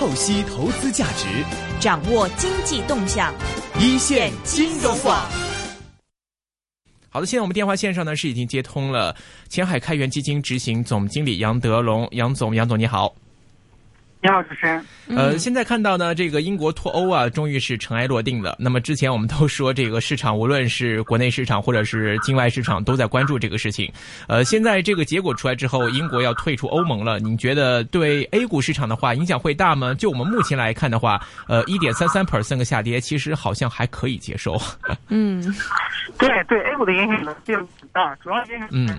透析投资价值，掌握经济动向，一线金融网。好的，现在我们电话线上呢是已经接通了前海开源基金执行总经理杨德龙，杨总，杨总你好。你好，主持人。呃，现在看到呢，这个英国脱欧啊，终于是尘埃落定了。那么之前我们都说，这个市场无论是国内市场或者是境外市场，都在关注这个事情。呃，现在这个结果出来之后，英国要退出欧盟了，你觉得对 A 股市场的话影响会大吗？就我们目前来看的话，呃，一点三三 percent 的下跌，其实好像还可以接受。嗯，对对，A 股的影响呢并不大，主要影响嗯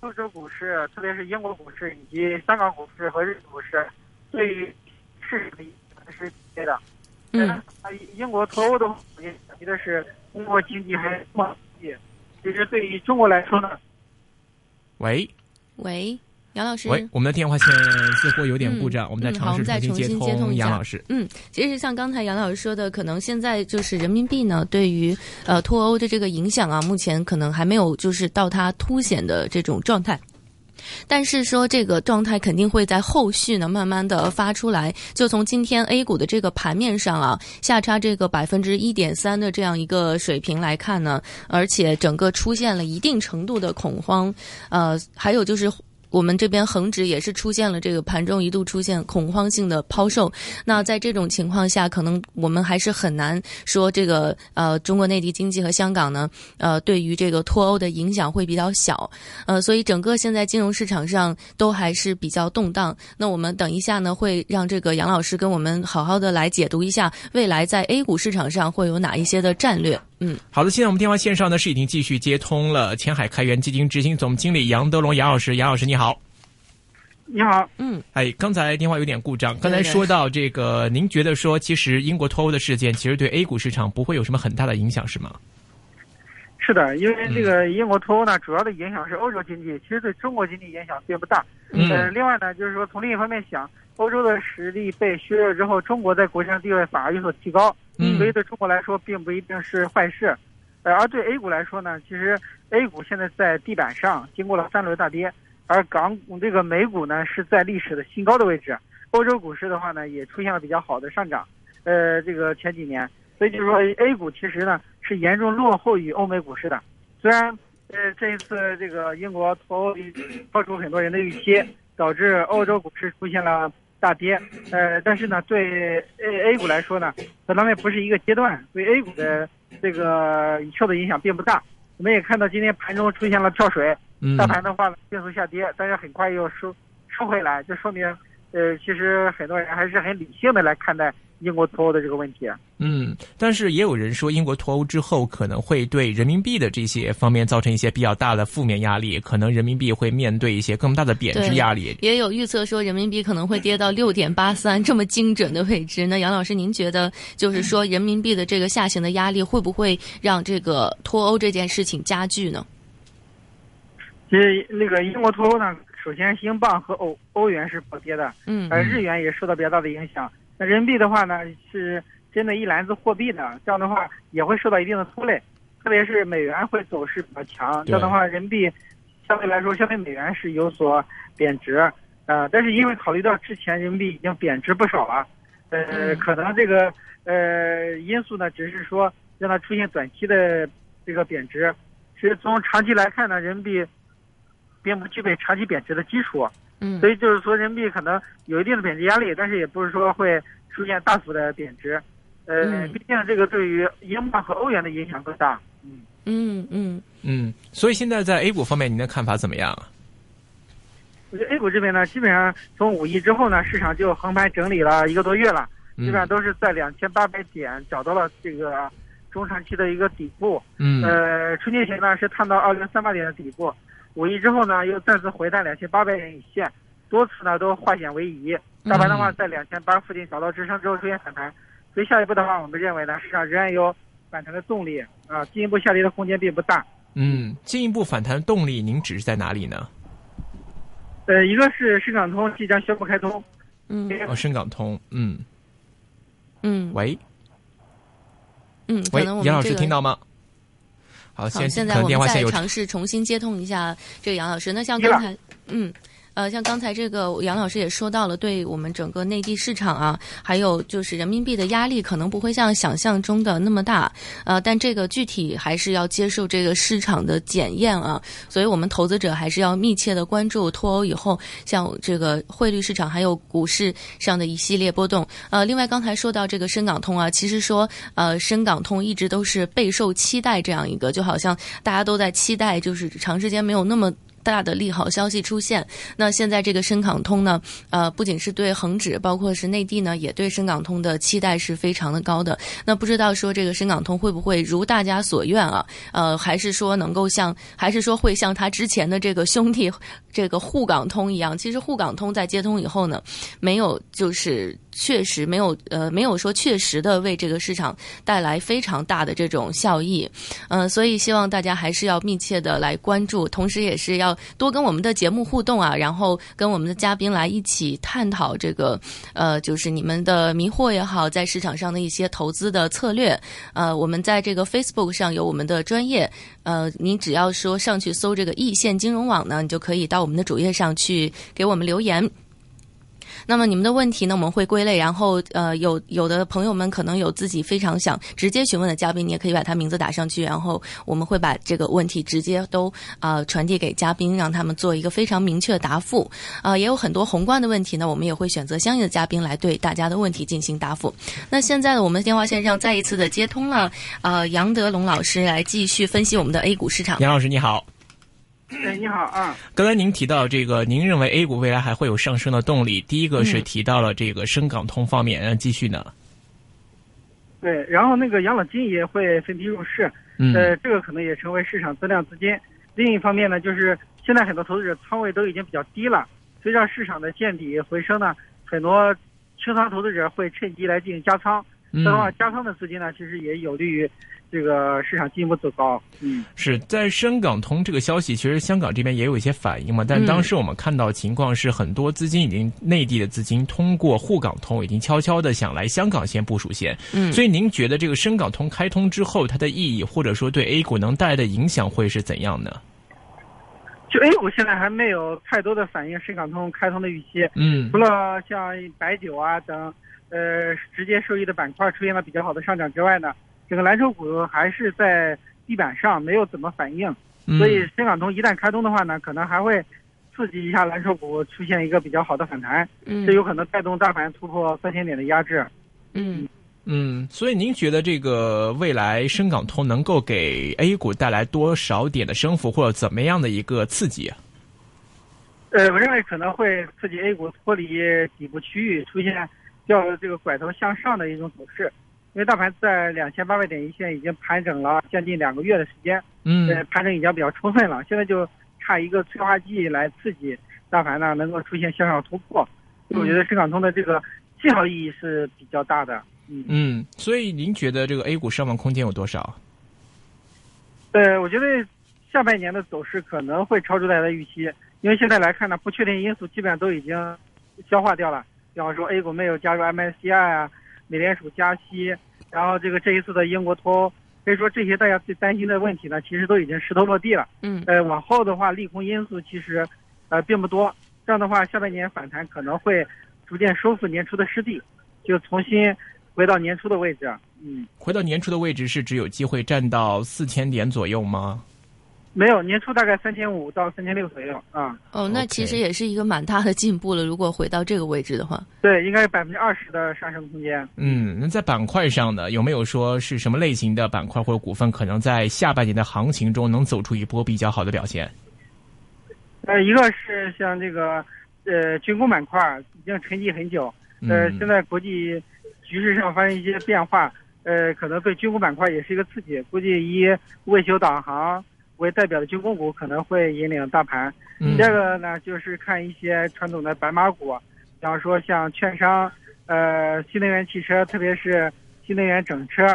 欧洲股市，特别是英国股市以及香港股市和日本股市，对于市场的影响是直接的。嗯呃，英国脱欧的话，也提的是中国经济还是中国经济。其实对于中国来说呢，喂喂，杨老师。喂，我们的电话线似乎有点故障，嗯我们再尝试重新接通一下杨老师。嗯，其实像刚才杨老师说的，可能现在就是人民币呢，对于呃脱欧的这个影响啊，目前可能还没有就是到它凸显的这种状态。但是说这个状态肯定会在后续呢慢慢的发出来。就从今天 A 股的这个盘面上啊，下差这个百分之一点三的这样一个水平来看呢，而且整个出现了一定程度的恐慌，呃，还有就是。我们这边恒指也是出现了这个盘中一度出现恐慌性的抛售，那在这种情况下，可能我们还是很难说这个呃中国内地经济和香港呢呃对于这个脱欧的影响会比较小，呃，所以整个现在金融市场上都还是比较动荡。那我们等一下呢，会让这个杨老师跟我们好好的来解读一下未来在 A 股市场上会有哪一些的战略。嗯，好的，现在我们电话线上呢是已经继续接通了前海开源基金执行总经理杨德龙杨老师，杨老师你好。你好，嗯哎，刚才电话有点故障。刚才说到这个，您觉得说，其实英国脱欧的事件其实对 A 股市场不会有什么很大的影响，是吗？是的，因为这个英国脱欧呢，主要的影响是欧洲经济，其实对中国经济影响并不大。嗯呃，另外呢，就是说从另一方面想，欧洲的实力被削弱之后，中国在国际上地位反而有所提高，嗯所以对中国来说并不一定是坏事。呃，而对 A 股来说呢，其实 A 股现在在地板上经过了三轮大跌，而港股这个美股呢是在历史的新高的位置，欧洲股市的话呢也出现了比较好的上涨。呃，这个前几年，所以就是说 A 股其实呢是严重落后于欧美股市的。虽然呃这一次这个英国脱欧超出很多人的预期，导致欧洲股市出现了大跌，呃，但是呢对 A A 股来说呢，可能也不是一个阶段，对 A 股的这个受的影响并不大。我们也看到今天盘中出现了跳水，嗯大盘的话呢迅速下跌，但是很快又收收回来，就说明呃其实很多人还是很理性的来看待英国脱欧的这个问题。嗯，但是也有人说，英国脱欧之后可能会对人民币的这些方面造成一些比较大的负面压力，可能人民币会面对一些更大的贬值压力。也有预测说人民币可能会跌到六点八三这么精准的位置。那杨老师，您觉得就是说人民币的这个下行的压力会不会让这个脱欧这件事情加剧呢？其实那个英国脱欧呢，首先英镑和欧欧元是暴跌的，嗯而日元也受到比较大的影响。那人民币的话呢，是针对一篮子货币的，这样的话也会受到一定的拖累，特别是美元会走势比较强，这样的话人民币相对来说相对美元是有所贬值，呃，但是因为考虑到之前人民币已经贬值不少了，呃，嗯可能这个呃因素呢，只是说让它出现短期的这个贬值，其实从长期来看呢，人民币并不具备长期贬值的基础。嗯所以就是说，人民币可能有一定的贬值压力，但是也不是说会出现大幅的贬值。呃，嗯毕竟这个对于英镑和欧元的影响更大。嗯，嗯嗯嗯，所以现在在 A 股方面，您的看法怎么样？我觉得 A 股这边呢，基本上从五一之后呢，市场就横盘整理了一个多月了，基本上嗯都是在两千八百点找到了这个中长期的一个底部。嗯呃，春节前呢是探到二零三八点的底部，五一之后呢又再次回探两千八百点一线，多次呢都化险为夷。大盘的话嗯在两千八附近找到支撑之后出现反弹，所以下一步的话，我们认为呢市场仍然有反弹的动力啊，进一步下跌的空间并不大。嗯，进一步反弹动力，您指是在哪里呢？呃，一个是深港通即将宣布开通，嗯哦，深港通，嗯，嗯喂嗯，喂能我，杨老师听到吗？好，现现在我们再尝试重新接通一下这个杨老师。那像刚才，嗯，呃，像刚才这个杨老师也说到了，对我们整个内地市场啊，还有就是人民币的压力可能不会像想象中的那么大，呃，但这个具体还是要接受这个市场的检验啊，所以我们投资者还是要密切的关注脱欧以后像这个汇率市场还有股市上的一系列波动。呃，另外刚才说到这个深港通啊，其实说呃深港通一直都是备受期待这样一个，就好像大家都在期待，就是长时间没有那么。大的利好消息出现，那现在这个深港通呢，呃，不仅是对恒指，包括是内地呢，也对深港通的期待是非常的高的。那不知道说这个深港通会不会如大家所愿啊？呃，还是说能够像，还是说会像他之前的这个兄弟这个沪港通一样？其实沪港通在接通以后呢，没有就是确实没有呃没有说确实的为这个市场带来非常大的这种效益，嗯，所以希望大家还是要密切的来关注，同时也是要。多跟我们的节目互动啊，然后跟我们的嘉宾来一起探讨这个，呃，就是你们的迷惑也好，在市场上的一些投资的策略。呃，我们在这个 Facebook 上有我们的专业，呃，你只要说上去搜这个易线金融网呢，你就可以到我们的主页上去给我们留言。那么你们的问题呢，我们会归类，然后呃，有有的朋友们可能有自己非常想直接询问的嘉宾，你也可以把他名字打上去，然后我们会把这个问题直接都啊传递给嘉宾，让他们做一个非常明确的答复。啊，也有很多宏观的问题呢，我们也会选择相应的嘉宾来对大家的问题进行答复。那现在呢，我们电话线上再一次的接通了，呃，杨德龙老师来继续分析我们的 A 股市场。杨老师你好。哎，你好啊！刚才您提到这个，您认为 A 股未来还会有上升的动力？第一个是提到了这个深港通方面，继续呢？对，然后那个养老金也会分批入市，呃，这个可能也成为市场增量资金。另一方面呢，就是现在很多投资者仓位都已经比较低了，随着市场的见底回升呢，很多清仓投资者会趁机来进行加仓。这样的话，加仓的资金呢，其实也有利于。这个市场进一步走高，嗯，是在深港通这个消息，其实香港这边也有一些反应嘛。但当时我们看到情况是，很多资金已经内地的资金通过沪港通，已经悄悄的想来香港先部署先。嗯，所以您觉得这个深港通开通之后，它的意义或者说对 A 股能带来的影响会是怎样呢？就 A 股现在还没有太多的反映深港通开通的预期，嗯，除了像白酒啊等，呃，直接受益的板块出现了比较好的上涨之外呢。整个蓝筹股还是在地板上，没有怎么反应，所以深港通一旦开通的话呢，可能还会刺激一下蓝筹股出现一个比较好的反弹，这有可能带动大盘突破三千点的压制。嗯嗯，所以您觉得这个未来深港通能够给 A 股带来多少点的升幅，或者怎么样的一个刺激？呃，我认为可能会刺激 A 股脱离底部区域，出现较这个拐头向上的一种走势。因为大盘在两千八百点一线已经盘整了将近两个月的时间，嗯，盘整已经比较充分了，现在就差一个催化剂来刺激大盘呢，能够出现向上突破。我觉得深港通的这个信号意义是比较大的。嗯嗯，所以您觉得这个 A 股上望空间有多少？呃，我觉得下半年的走势可能会超出大家的预期，因为现在来看呢，不确定因素基本上都已经消化掉了，比方说 A 股没有加入 MSCI 啊。美联储加息，然后这个这一次的英国脱欧，可以说这些大家最担心的问题呢，其实都已经石头落地了。嗯，呃，往后的话，利空因素其实，呃，并不多。这样的话，下半年反弹可能会逐渐收复年初的失地，就重新回到年初的位置。嗯，回到年初的位置是只有机会站到四千点左右吗？没有，年初大概三千五到三千六左右啊。哦，那其实也是一个蛮大的进步了。如果回到这个位置的话，对，应该有百分之二十的上升空间。嗯，那在板块上呢，有没有说是什么类型的板块或者股份，可能在下半年的行情中能走出一波比较好的表现？呃，一个是像这个呃军工板块已经沉寂很久，呃，现在国际局势上发生一些变化，呃，可能对军工板块也是一个刺激。估计以维修导航。为代表的军工股可能会引领大盘。第二个呢，就是看一些传统的白马股，比方说像券商、呃新能源汽车，特别是新能源整车，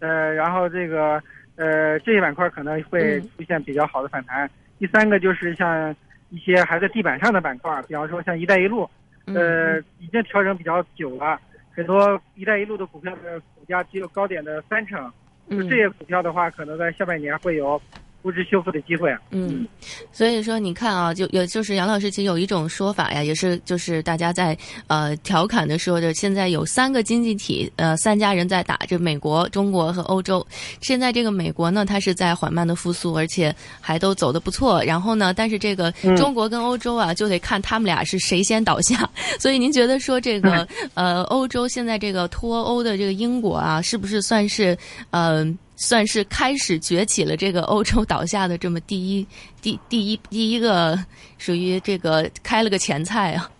呃，然后这个呃这些板块可能会出现比较好的反弹。第三个就是像一些还在地板上的板块，比方说像“一带一路”，呃，已经调整比较久了，很多“一带一路”的股票的股价只有高点的三成，就这些股票的话，可能在下半年会有。估值修复的机会啊。嗯，所以说你看啊，就有就是杨老师其实有一种说法呀，也是就是大家在呃调侃的说着，现在有三个经济体，呃三家人在打，这美国、中国和欧洲。现在这个美国呢，它是在缓慢的复苏，而且还都走得不错。然后呢，但是这个中国跟欧洲啊，就得看他们俩是谁先倒下。所以您觉得说这个呃欧洲现在这个脱欧的这个英国啊，是不是算是呃？算是开始崛起了，这个欧洲倒下的这么第一第第一第一个属于这个开了个前菜啊。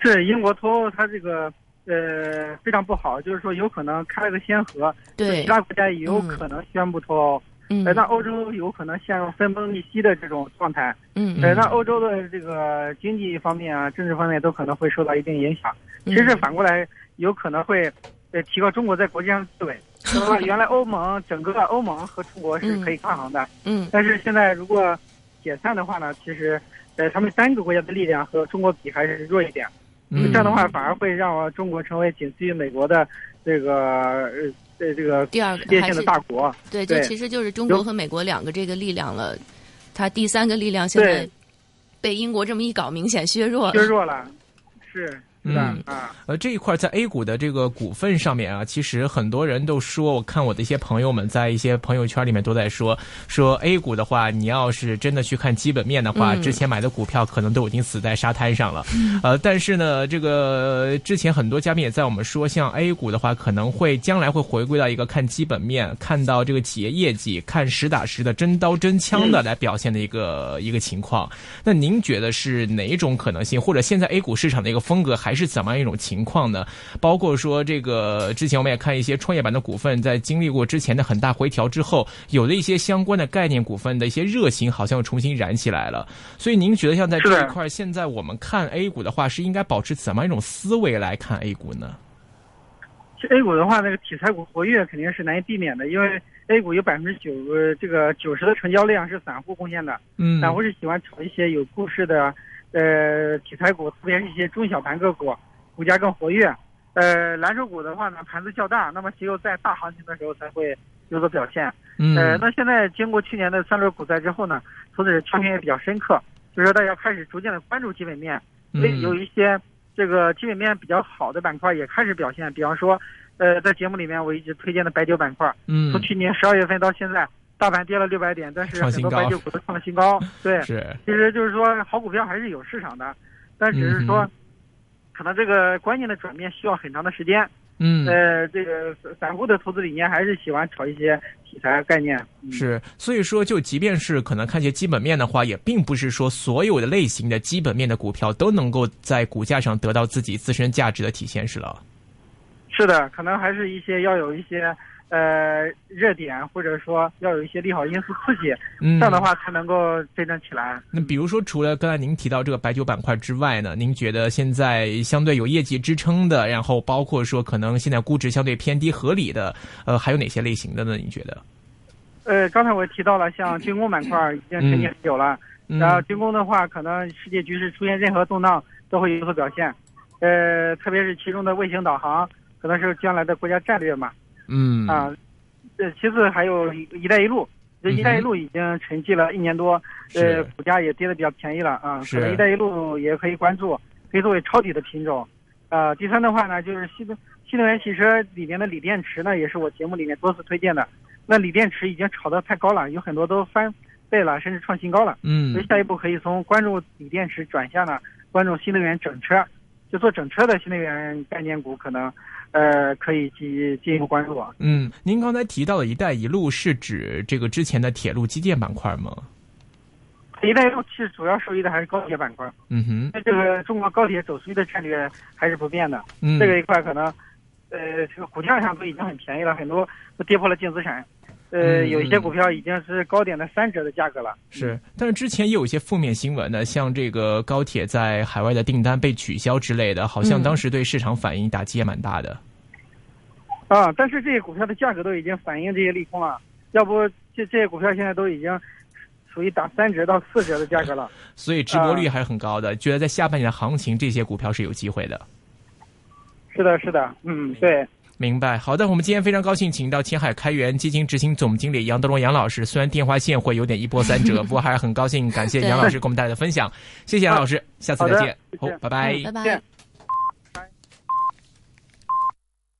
是英国脱欧，它这个呃非常不好，就是说有可能开了个先河，对其他国家也有可能宣布脱欧，嗯，那欧洲有可能陷入分崩离析的这种状态，嗯，呃，那欧洲的这个经济方面啊、政治方面都可能会受到一定影响。其实反过来有可能会呃提高中国在国际上的地位。原来欧盟整个欧盟和中国是可以抗衡的，嗯，但是现在如果解散的话呢，其实呃他们三个国家的力量和中国比还是弱一点，嗯。这样的话反而会让中国成为仅次于美国的这个呃这个第二世界性的大国。对，就其实就是中国和美国两个这个力量了，它第三个力量现在被英国这么一搞，明显削弱了。削弱了，是嗯啊。呃，这一块在 A 股的这个股份上面啊，其实很多人都说，我看我的一些朋友们在一些朋友圈里面都在说，说 A 股的话，你要是真的去看基本面的话，嗯之前买的股票可能都已经死在沙滩上了。呃，但是呢，这个之前很多嘉宾也在我们说，像 A 股的话，可能会将来会回归到一个看基本面，看到这个企业业绩，看实打实的真刀真枪的来表现的一个、一个情况。那您觉得是哪一种可能性，或者现在 A 股市场的一个风格，还是怎么样一种情况呢？包括说这个之前我们也看一些创业板的股份，在经历过之前的很大回调之后，有的一些相关的概念股份的一些热情，好像又重新燃起来了。所以您觉得像在这一块，现在我们看 A 股的话，是应该保持怎么样一种思维来看 A 股呢？其实 A 股的话，那个题材股活跃肯定是难以避免的，因为 A 股有百分之九呃这个九十的成交量是散户贡献的，嗯，散户是喜欢炒一些有故事的呃题材股，特别是一些中小盘个股，股价更活跃。呃，蓝筹股的话呢，盘子较大，那么只有在大行情的时候才会有所表现。嗯，呃，那现在经过去年的三轮股灾之后呢，投资者教训也比较深刻，就是说大家开始逐渐的关注基本面，所以有一些这个基本面比较好的板块也开始表现，比方说，呃，在节目里面我一直推荐的白酒板块，嗯，从去年十二月份到现在，大盘跌了六百点，但是很创新高多白酒股都创了新高，对，是，其实就是说好股票还是有市场的，但只是说嗯，可能这个观念的转变需要很长的时间。嗯。呃，这个散散户的投资理念还是喜欢炒一些题材概念。嗯是，所以说，就即便是可能看一些基本面的话，也并不是说所有的类型的基本面的股票都能够在股价上得到自己自身价值的体现，是了。是的，可能还是一些要有一些呃热点，或者说要有一些利好因素刺激，嗯，这样的话才能够真正起来。那比如说，除了刚才您提到这个白酒板块之外呢，您觉得现在相对有业绩支撑的，然后包括说可能现在估值相对偏低合理的，呃，还有哪些类型的呢？您觉得？呃，刚才我提到了，像军工板块已经沉寂很久了，嗯然后军工的话，可能世界局势出现任何动荡都会有所表现。呃，特别是其中的卫星导航，可能是将来的国家战略嘛。嗯啊，呃，其次还有“一带一路”，这“一带一路”已经沉寂了一年多，呃，股价也跌得比较便宜了啊。是可能“一带一路”也可以关注，可以作为抄底的品种。啊，第三的话呢，就是新能新能源汽车里面的锂电池呢，也是我节目里面多次推荐的。那锂电池已经炒得太高了，有很多都翻倍了，甚至创新高了。嗯所嗯以下一步可以从关注锂电池转向呢，关注新能源整车，就做整车的新能源概念股，可能呃可以进进一步关注啊。嗯，您刚才提到的一带一路是指这个之前的铁路基建板块吗？一带一路其实主要受益的还是高铁板块，嗯哼，那这个中国高铁走出去的战略还是不变的。嗯，这个一块可能，呃，这个股价上都已经很便宜了，很多都跌破了净资产。呃，嗯有一些股票已经是高点的三折的价格了。是，但是之前也有一些负面新闻呢，像这个高铁在海外的订单被取消之类的，好像嗯当时对市场反应打击也蛮大的。啊，但是这些股票的价格都已经反映这些利空了，要不这这些股票现在都已经属于打三折到四折的价格了。所以直播率还是很高的，觉得在下半年的行情，这些股票是有机会的。是的，是的，嗯，对。明白，好的，我们今天非常高兴，请到前海开源基金执行总经理杨德龙杨老师。虽然电话线会有点一波三折，不过还是很高兴，感谢杨老师给我们带来的分享，谢谢杨老师，下次再见，好，拜拜，拜拜。